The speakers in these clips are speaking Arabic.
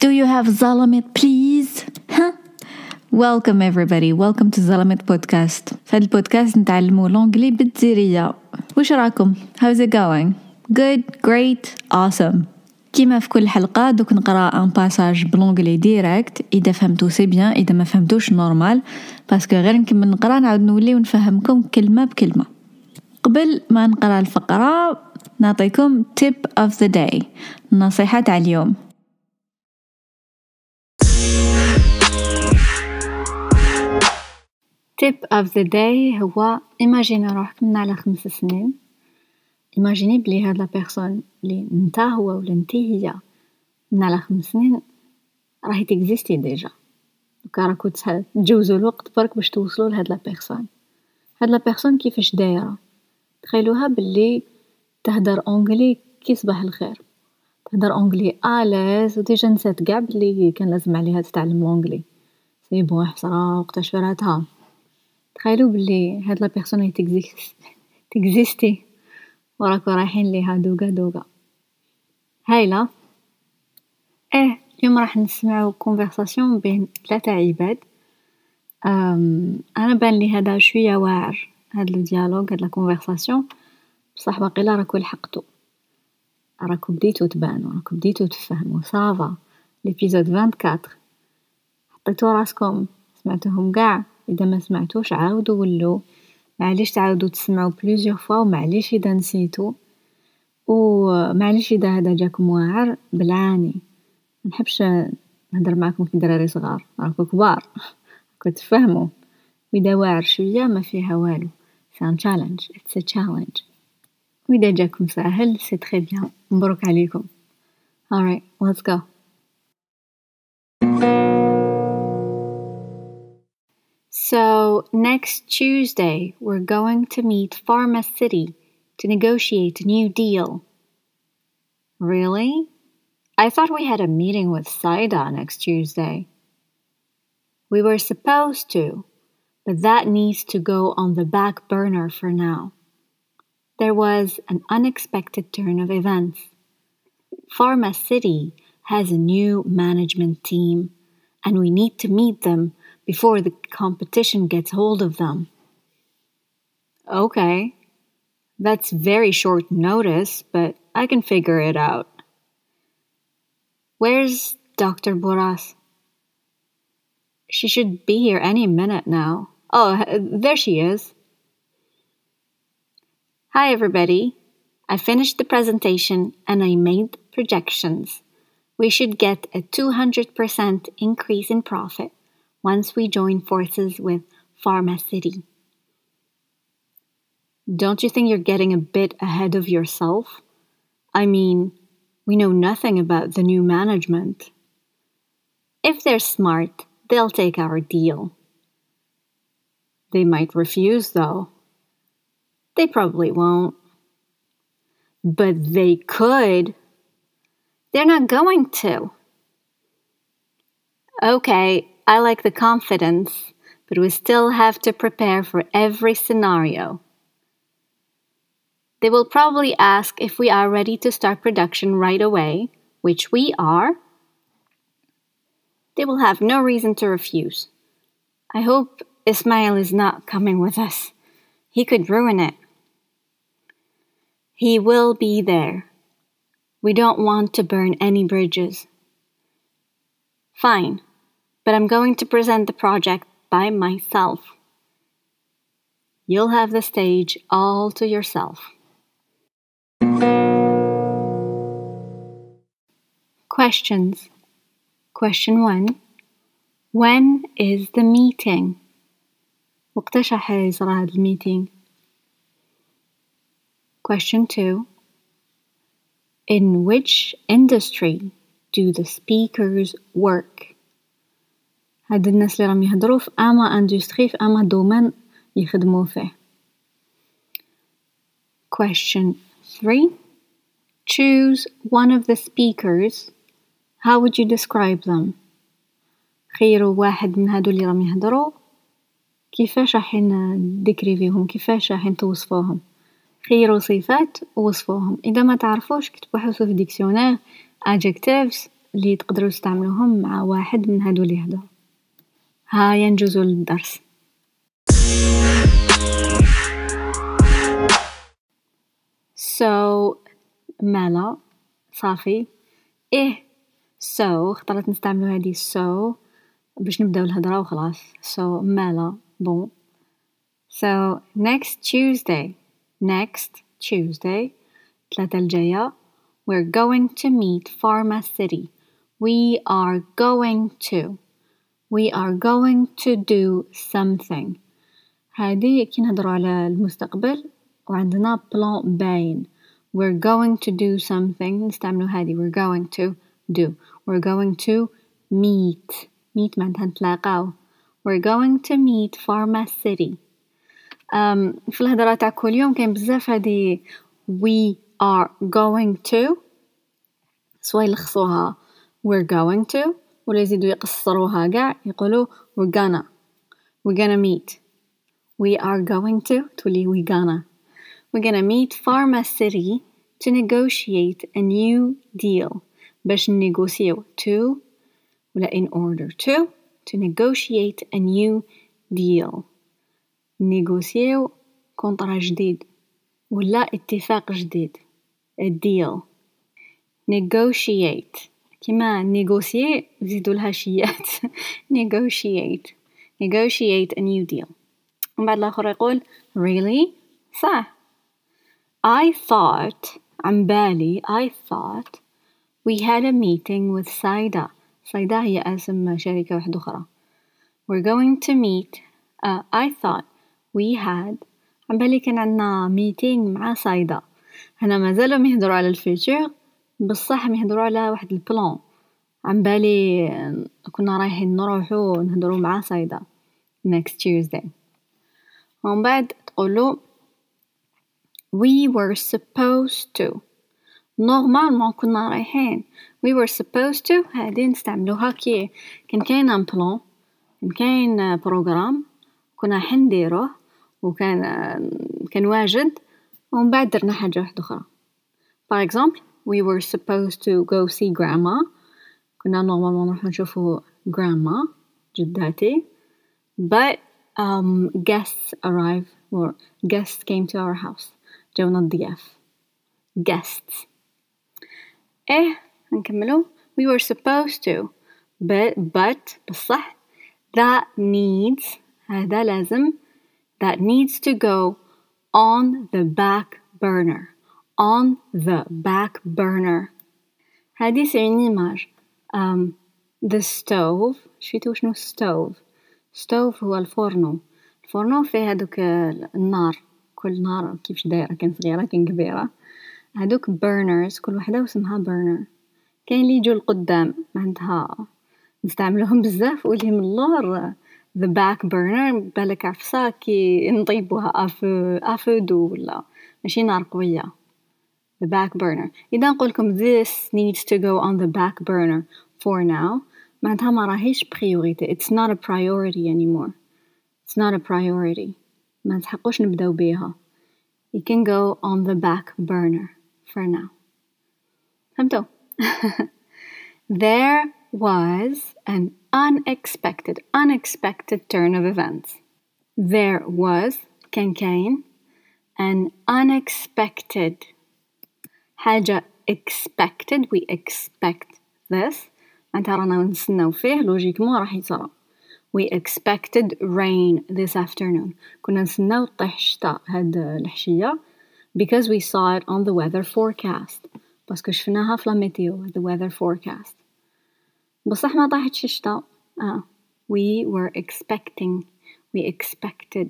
Do you have Zalamit please? Huh? Welcome everybody, welcome to Zalamit podcast. في هذا البودكاست نتعلموا l'anglais بالجزيرية. وش راكم؟ How's it going? Good, great, awesome. كيما في كل حلقة دوك نقرا un passage ب l'anglais direct اذا فهمتو c'est bien اذا ما فهمتوش normal parce que غير نكمل نقرا نعاود نولي ونفهمكم كلمة بكلمة قبل ما نقرا الفقرة نعطيكم tip of the day النصيحة تاع اليوم tip of the day هو imagine روحك من على خمس سنين imagine بلي هاد la personne لي نتا هو ولا نتي هي من على خمس سنين راهي تكزيستي déjà دوكا راكو تجوزو الوقت برك باش توصلوا لهاد la personne هاد la personne كيفاش دايره تخيلوها باللي تهدر anglais كي صباح الخير تهدر anglais à l'aise و déjà نسات قاع بلي كان لازم عليها تتعلم anglais c'est bon حسرة وقتاش فراتها تخيلوا بلي هاد la personne تكزيستي وراكو رايحين ليها دوقا دوقا هايلة. إيه اليوم راح نسمعو conversation بين ثلاثة عباد. أنا بان لي هذا شوية واعر هاد le dialogue هاد la conversation بصح باقيلا راكو لحقتو. راكو بديتو تبانو راكو بديتو تفهمو. ça va l'épisode 24 حطيتو راسكم. سمعتوهم قاع. إذا ما سمعتوش عاودوا ولو. معليش تعاودوا تسمعوا plusieurs fois ومعليش إذا نسيتو ومعليش إذا هذا جاكم واعر بالعاني منحبش نهدر معاكم كي دراري صغار راكو كبار. راكو تفهموا. وإذا واعر شوية ما فيها والو. c'est un challenge it's challenge وإذا جاكم ساهل c'est très bien مبروك عليكم. Alright let's go. Next Tuesday, we're going to meet Pharma City to negotiate a new deal. Really? I thought we had a meeting with Saida next Tuesday. We were supposed to, but that needs to go on the back burner for now. There was an unexpected turn of events. Pharma City has a new management team, and we need to meet them before the competition gets hold of them. Okay. That's very short notice, but I can figure it out. Where's Dr. Boras? She should be here any minute now. Oh, there she is. Hi, everybody. I finished the presentation and I made projections. We should get a 200% increase in profit once we join forces with Pharma City. Don't you think you're getting a bit ahead of yourself? I mean, we know nothing about the new management. If they're smart, they'll take our deal. They might refuse, though. They probably won't. But they could. They're not going to. Okay, I like the confidence, but we still have to prepare for every scenario. They will probably ask if we are ready to start production right away, which we are. They will have no reason to refuse. I hope Ismail is not coming with us. He could ruin it. He will be there. We don't want to burn any bridges. Fine but I'm going to present the project by myself. You'll have the stage all to yourself. Questions. Question 1. When is the meeting? وقتاش حيصير هذا الميتينغ؟ Question 2. In which industry do the speakers work? هاد الناس اللي راهم يهضروا في أما إندستري في أما دومين يخدموا فيه. Question 3 Choose one of the speakers. How would you describe them? خيروا واحد من هادو اللي راهم يهضروا كيفاش راحين ديكريفيهم؟ كيفاش راحين توصفوهم؟ خيروا صفات ووصفوهم. إذا ما تعرفوش كتبوا حوسوا في dictionnaire adjectives اللي تقدروا تستعملوهم مع واحد من هادو اللي هدا ها ينجزوا للدرس so مالا صافي إيه so اخترت نستعملو هادي so باش نبداو الهضرة وخلاص so مالا بون so next Tuesday next Tuesday الثلاثة الجاية we're going to meet Pharma City we are going to we are going to do something هادي كي نهضرو على المستقبل وعندنا بلان باين we're going to do something نستعملو هادي we're going to do we're going to meet meet معناتها نتلاقاو we're going to meet Pharma City um, في الهضرة تاع كل يوم كاين بزاف هادي we are going to سوا يلخصوها we're going to ولا يزيدو يقصروها قاع يقولوا we're gonna we're gonna meet we are going to تولي we gonna we're gonna meet Pharma City to negotiate a new deal باش نيغوسيو to ولا in order to to negotiate a new deal نيغوسيو كونطرا جديد ولا اتفاق جديد a deal negotiate كيما نيغوسيي زيدوا لها شيات negotiate negotiate a new deal ومن بعد الآخر يقول really صح I thought عن بالي I thought we had a meeting with Saida Saida هي اسم شركة واحدة أخرى we're going to meet uh, I thought we had عن بالي كان عندنا meeting مع سايدا هنا مازالهم يهدروا على الفيتور بصح يهدروا على واحد ال plan. عن بالي كنا رايحين نروحو نهدرو مع سايدا next Tuesday. ومن بعد تقولوا we were supposed to. normalement كنا رايحين. We were supposed to. هادي نستعملوها كي كان كاين un plan كان كاين programme كنا حنديروه وكان كان واجد. ومن بعد درنا حاجة واحدة أخرى. Par exemple we were supposed to go see grandma كنا نورمالمون نروح نشوفو grandma جداتي but um, guests arrived or guests came to our house جونا الضياف guests إيه نكملو we were supposed to but but بصح that needs هذا لازم that needs to go on the back burner On the back burner. c'est une image um, the stove شفيتو شنو stove stove هو الفرن الفرن فيه هذوك النار كل نار كيفش دايرة كان صغيرة كان كبيرة. هادوك burners كل وحدة واسمها burner. كاين اللي يجو القدام معناتها نستعملوهم بزاف واللي من اللور the back burner بالك عفسة كي نطيبوها à feu à feu doux ولا ماشي نار قوية. the back burner إذا نقولكم this needs to go on the back burner for now معناتها ما راهيش priority it's not a priority anymore it's not a priority ما نسحقوش نبداو بيها it can go on the back burner for now فهمتوا there was an unexpected unexpected turn of events there was كان كاين an unexpected حاجة expected we expect this معناتها رانا نستناو فيه لوجيكمون راح يصرى we expected rain this afternoon كنا نستناو طيح الشتاء هاد الحشية because we saw it on the weather forecast باسكو شفناها في الميتيو the weather forecast بصح ما طاحتش الشتاء آه. we were expecting we expected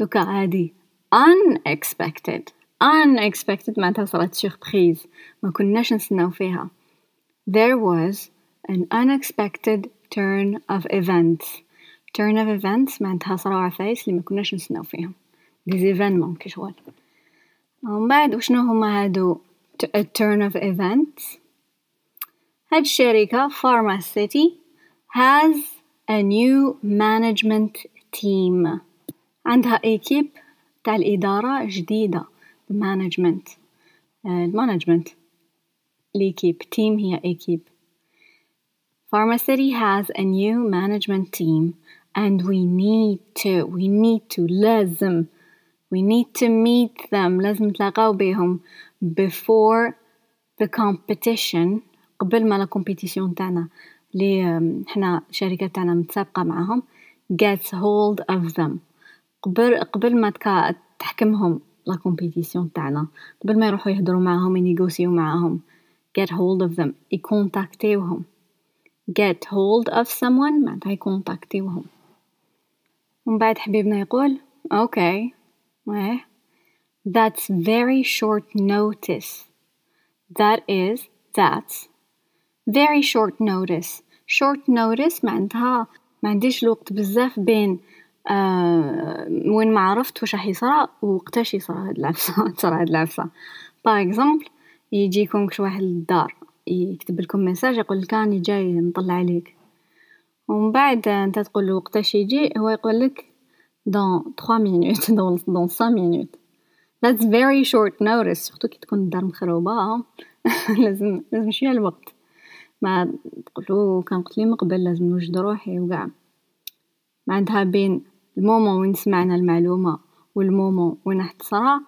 دوكا عادي unexpected unexpected معناتها صارت سيربريز ما كناش نستناو فيها there was an unexpected turn of events turn of events معناتها صراو عفايس اللي ما كناش نستناو فيهم دي زيفينمون كشغل ومن بعد وشنو هما هادو a turn of events هاد الشركة Pharmacity has a new management team عندها ايكيب تاع الإدارة جديدة management المانجمنت ليكيب تيم هي ايكيب Pharmacity has a new management team and we need to we need to لازم we need to meet them لازم نتلاقاو بيهم before the competition قبل ما لا competition تاعنا اللي حنا الشركة تاعنا متسابقة معاهم gets hold of them قبل قبل ما تحكمهم لا competition تاعنا قبل ما يروحوا يهدروا معاهم ينيغوسيو معاهم get hold of them يكونتاكتيوهم get hold of someone معناتها يكونتاكتيوهم ومن بعد حبيبنا يقول okay إيه that's very short notice that is that's very short notice short notice معناتها ما عنديش الوقت بزاف بين آه وين ما عرفت واش راح يصرى وقتاش يصرى هاد العفسة تصرى هاد العفسة par exemple يجيكم كش واحد للدار يكتب لكم message يقول لك راني جاي نطلع عليك. ومن بعد انت تقول له وقتاش يجي هو يقول لك dans 3 minutes dans dans 5 minutes. That's very short notice surtout كي تكون الدار مخروبة لازم لازم شوية الوقت. ما تقولو كان قلت لي من قبل لازم نوجد روحي وقع معناتها بين ال moment وين سمعنا المعلومة والمومون وين راح تصرى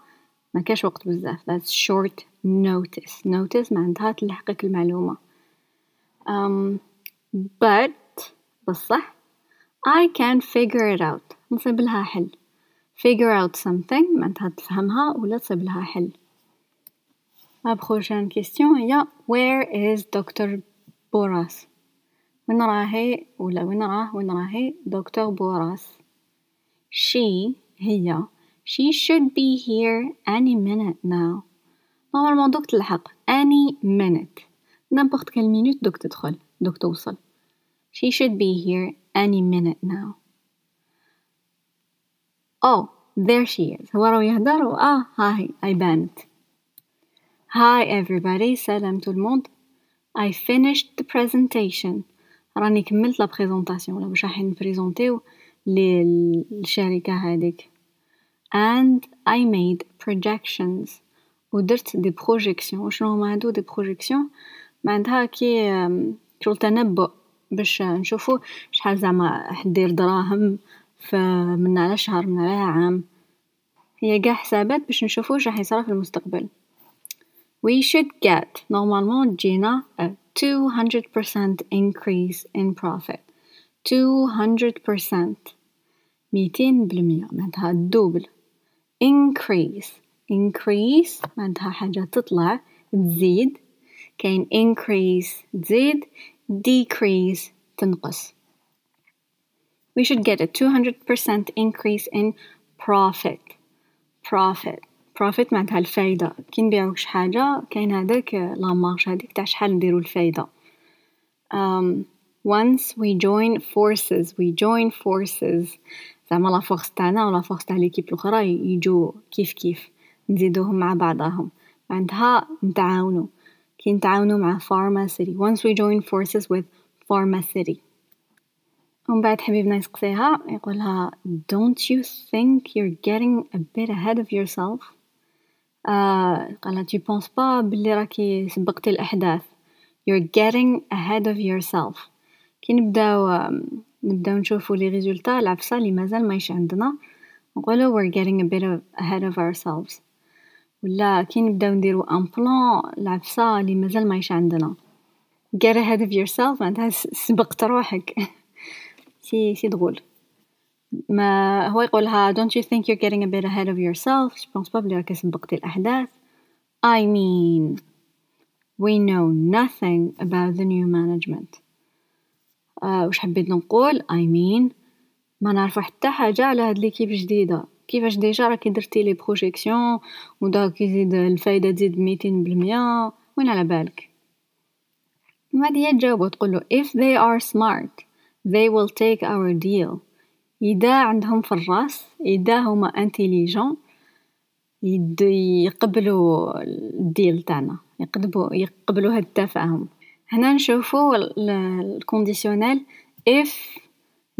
ما كاش وقت بزاف. That's short notice. Notice معناتها تلحقك المعلومة. Um, but بصح I can figure it out. نصيب لها حل. Figure out something معناتها تفهمها ولا تصيب لها حل. La prochaine question هي Where is Dr. بوراس وين راهي ولا وين راه وين راهي دكتور بوراس she هي she should be here any minute now نورمالمون دوك تلحق any minute n'importe quelle minute دوك تدخل دوك توصل she should be here any minute now oh there she is هو راه يهدر اه هاي هاي بانت Hi everybody سلام tout le monde I finished the presentation راني كملت لا بريزونطاسيون ولا واش راح نبريزونتيو للشركة هذيك. And I made projections. ودرت des projections وشنو هما هادو des projections معناتها كي شغل تنبؤ باش نشوفو شحال زعما حدير دراهم من على شهر من على عام. هي قاع حسابات باش نشوفو واش راح يصرا في المستقبل. We should get normalement تجينا a 200% increase in profit. 200% ميتين بالمية معناتها الدوبل increase increase معناتها حاجة تطلع تزيد. كاين increase تزيد decrease تنقص. We should get a 200% increase in profit. profit. profit معناتها الفايدة. كي نبيعو حاجة كاين هذاك la marge هذيك تاع شحال نديرو الفايدة. Um, once we join forces we join forces زعما لا فورس تاعنا ولا فورس تاع ليكيب الاخرى يجو كيف كيف نزيدوهم مع بعضهم معناتها نتعاونو كي نتعاونو مع pharmacity once we join forces with pharmacity ومن بعد حبيبنا يسقسيها يقولها don't you think you're getting a bit ahead of yourself آه قالها tu penses pas بلي راكي سبقتي الأحداث you're getting ahead of yourself كي نبداو نبداو نشوفو les résultats العفسة لي مازال مايش عندنا نقولو we're getting a bit of ahead of ourselves. ولا كي نبداو نديرو un plan العفسة لي مازال مايش عندنا. Get ahead of yourself معناتها سبقت روحك. c'est c'est drôle. ما هو يقولها don't you think you're getting a bit ahead of yourself tu penses pas بلي راكي سبقتي الأحداث. I mean we know nothing about the new management. آه وش حبيت نقول؟ I mean ما نعرفو حتى حاجة على هاد l'équipe جديدة. كيفاش déjà راكي درتي les projections وداك يزيد الفايدة تزيد ميتين بالمية وين على بالك؟ وهادي هي تجاوبو تقولو if they are smart they will take our deal. إذا عندهم في الراس إذا هما intelligents يقبلوا ال deal تاعنا يقبلوا يقبلوا هاد التفاهم. هنا نشوفوا ال conditionnel if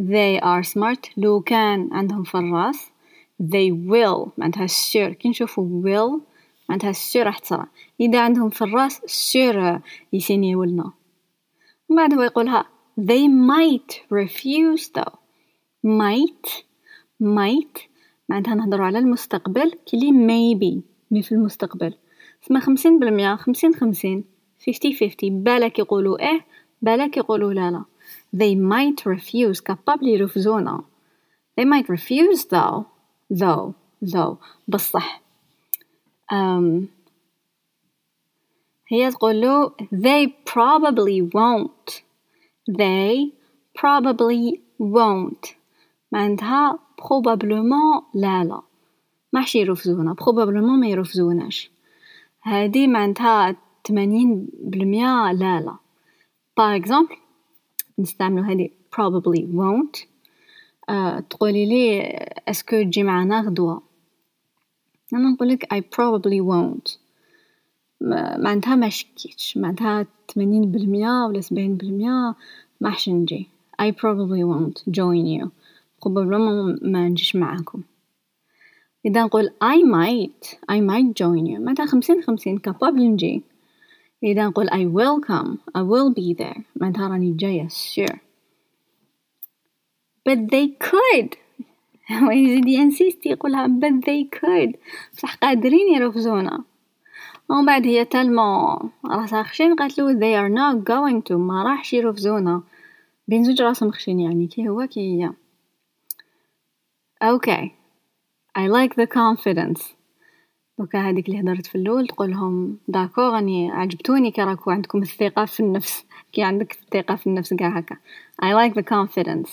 they are smart لو كان عندهم في الراس they will معناتها sure. كي نشوفوا will معناتها sure راح تصرى. إذا عندهم في الراس sure يسينيو لنا بعد هو يقولها they might refuse though. Might might معناتها نهضروا على المستقبل. كلي maybe مي في المستقبل. تسمى خمسين بالمية خمسين خمسين. Fifty fifty بالك يقولوا إيه بالك يقولوا لا لا they might refuse capable يرفزونا they might refuse though though though بصح um, هي تقول له they probably won't they probably won't معناتها probablement لا لا ما حش يرفزونا probablement ما يرفزوناش هادي معناتها تمانين بالمية لا لا. Par exemple نستعملو هادي probably won't. uh, تقولي لي أسكو تجي معنا غدوة أنا نقولك I probably won't. معناتها ما شكيتش. معناتها تمانين بالمية ولا سبعين بالمية ما حش نجي. I probably won't join you. Probablement ما نجيش معاكم. إذا نقول I might I might join you. معناتها خمسين خمسين capable نجي. إذا نقول I will come I will be there معناتها راني جاية sure but they could ويزيد ينسيست يقولها but they could بصح قادرين يرفزونا ومن بعد هي تالمو راسها خشين قالت له they are not going to ما راحش يرفزونا بين زوج راسهم خشين يعني كي هو كي هي okay I like the confidence دوكا هذيك اللي هدرت في الأول تقولهم d'accord راني عجبتوني كي راكو عندكم الثقة في النفس. كي عندك الثقة في النفس قاع هكا. I like the confidence.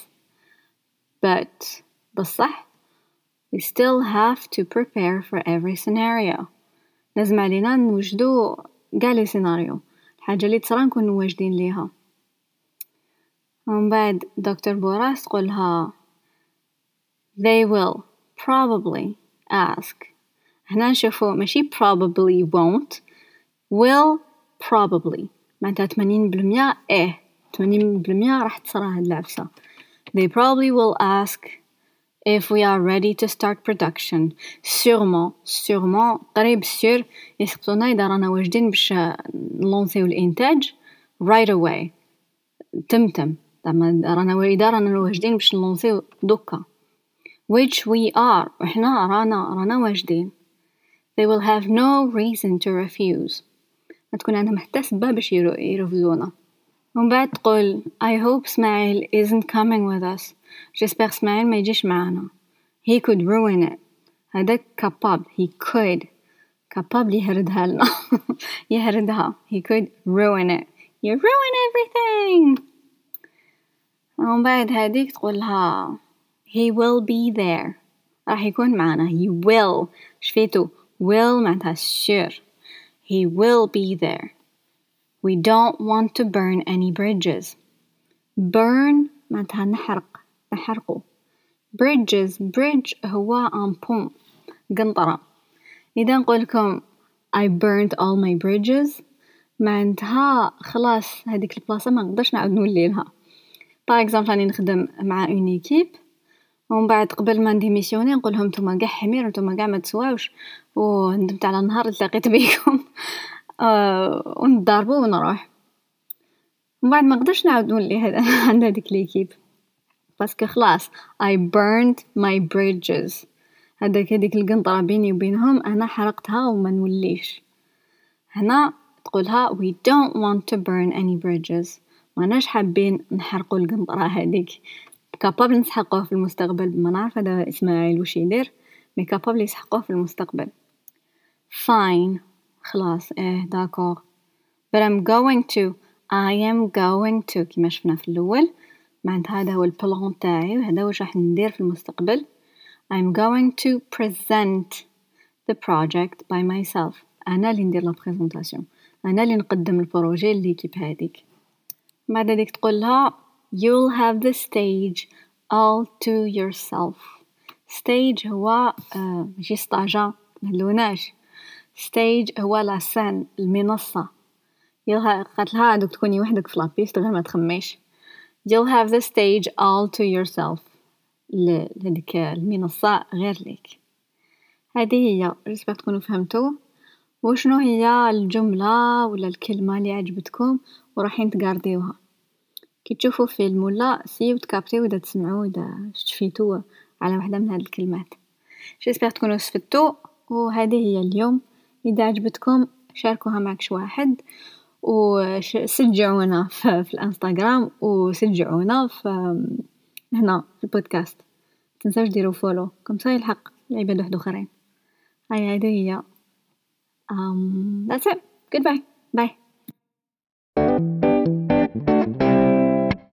But بصح we still have to prepare for every scenario. لازم علينا نوجدو قاع لي سيناريو الحاجة اللي تصرا نكونو واجدين ليها. ومن بعد دكتور بوراس تقولها they will probably ask هنا نشوفو ماشي probably won't. Will probably. معناتها تمانين بالمية إيه تمانين بالمية راح تصرى هاد العفسة they probably will ask if we are ready to start production. Sûrement sûrement قريب سير يسقطونا إذا رانا واجدين باش نلونسيو الإنتاج right away. تمتم زعما رانا إذا رانا واجدين باش نلونسيو دوكا. Which we are. وحنا رانا رانا واجدين. they will have no reason to refuse ما تكون عندهم حتى سبة باش يرفزونا ومن بعد تقول I hope اسماعيل isn't coming with us j'espère اسماعيل ما يجيش معانا he could ruin it هذاك capable he could capable يهردها لنا يهردها he could ruin it you ruin everything ومن بعد هذيك تقولها he will be there راح يكون معنا he will شفيتو will معناتها sure he will be there. We don't want to burn any bridges. Burn معناتها نحرق نحرقو bridges bridge هو un pont قنطرة. إذا نقولكم I burned all my bridges معناتها خلاص هذيك البلاصة ما نقدرش نعاود نولي لها par exemple راني نخدم مع une équipe ومن بعد قبل ما نديميسيوني نقولهم نتوما كاع حمير نتوما كاع ما تسواوش. وندمت على النهار اللي تلاقيت بيكم. آه ونضربو ونروح. ومن بعد ما نقدرش نعاود نولي هذا عند هذيك l'équipe. parce que خلاص I burned my bridges. هذاك هذيك القنطرة بيني وبينهم أنا حرقتها وما نوليش. هنا تقولها we don't want to burn any bridges. ماناش حابين نحرقو القنطرة هذيك. capable نسحقوه في المستقبل ما نعرف هذا إسماعيل وش يدير. mais capable يسحقوه في المستقبل. Fine. خلاص. إيه d'accord but I'm going to. I am going to. كيما شفنا في الأول. معناتها هذا هو ال plan تاعي وهذا واش راح ندير في المستقبل. I'm going to present the project by myself. أنا اللي ندير لا أنا اللي نقدم ال projet l'équipe هذيك. بعد هذيك تقول لها؟ You'll have the stage all to yourself. Stage هو ماشي stage مهلوناش stage هو la scène المنصة. يلها قالت لها دوك تكوني وحدك في la piste غير ما تخميش. You'll have the stage all to yourself. لهذيك المنصة غير ليك. هذه هي. j'espère تكونوا فهمتوا. وشنو هي الجملة ولا الكلمة اللي عجبتكم وراحين تقارديوها؟ كي تشوفو فيلم ولا série تكابتيو إذا تسمعو إذا شفيتو على وحدة من هاد الكلمات. j'espère تكونو استفدتو وهذه هي اليوم. إذا عجبتكم شاركوها مع كش واحد وشجعونا في, في الإنستغرام وشجعونا في هنا في البودكاست. متنساوش ديرو follow comme ça يلحق العباد واحد آخرين. هاي هذه هي. um, that's it. Goodbye. Bye.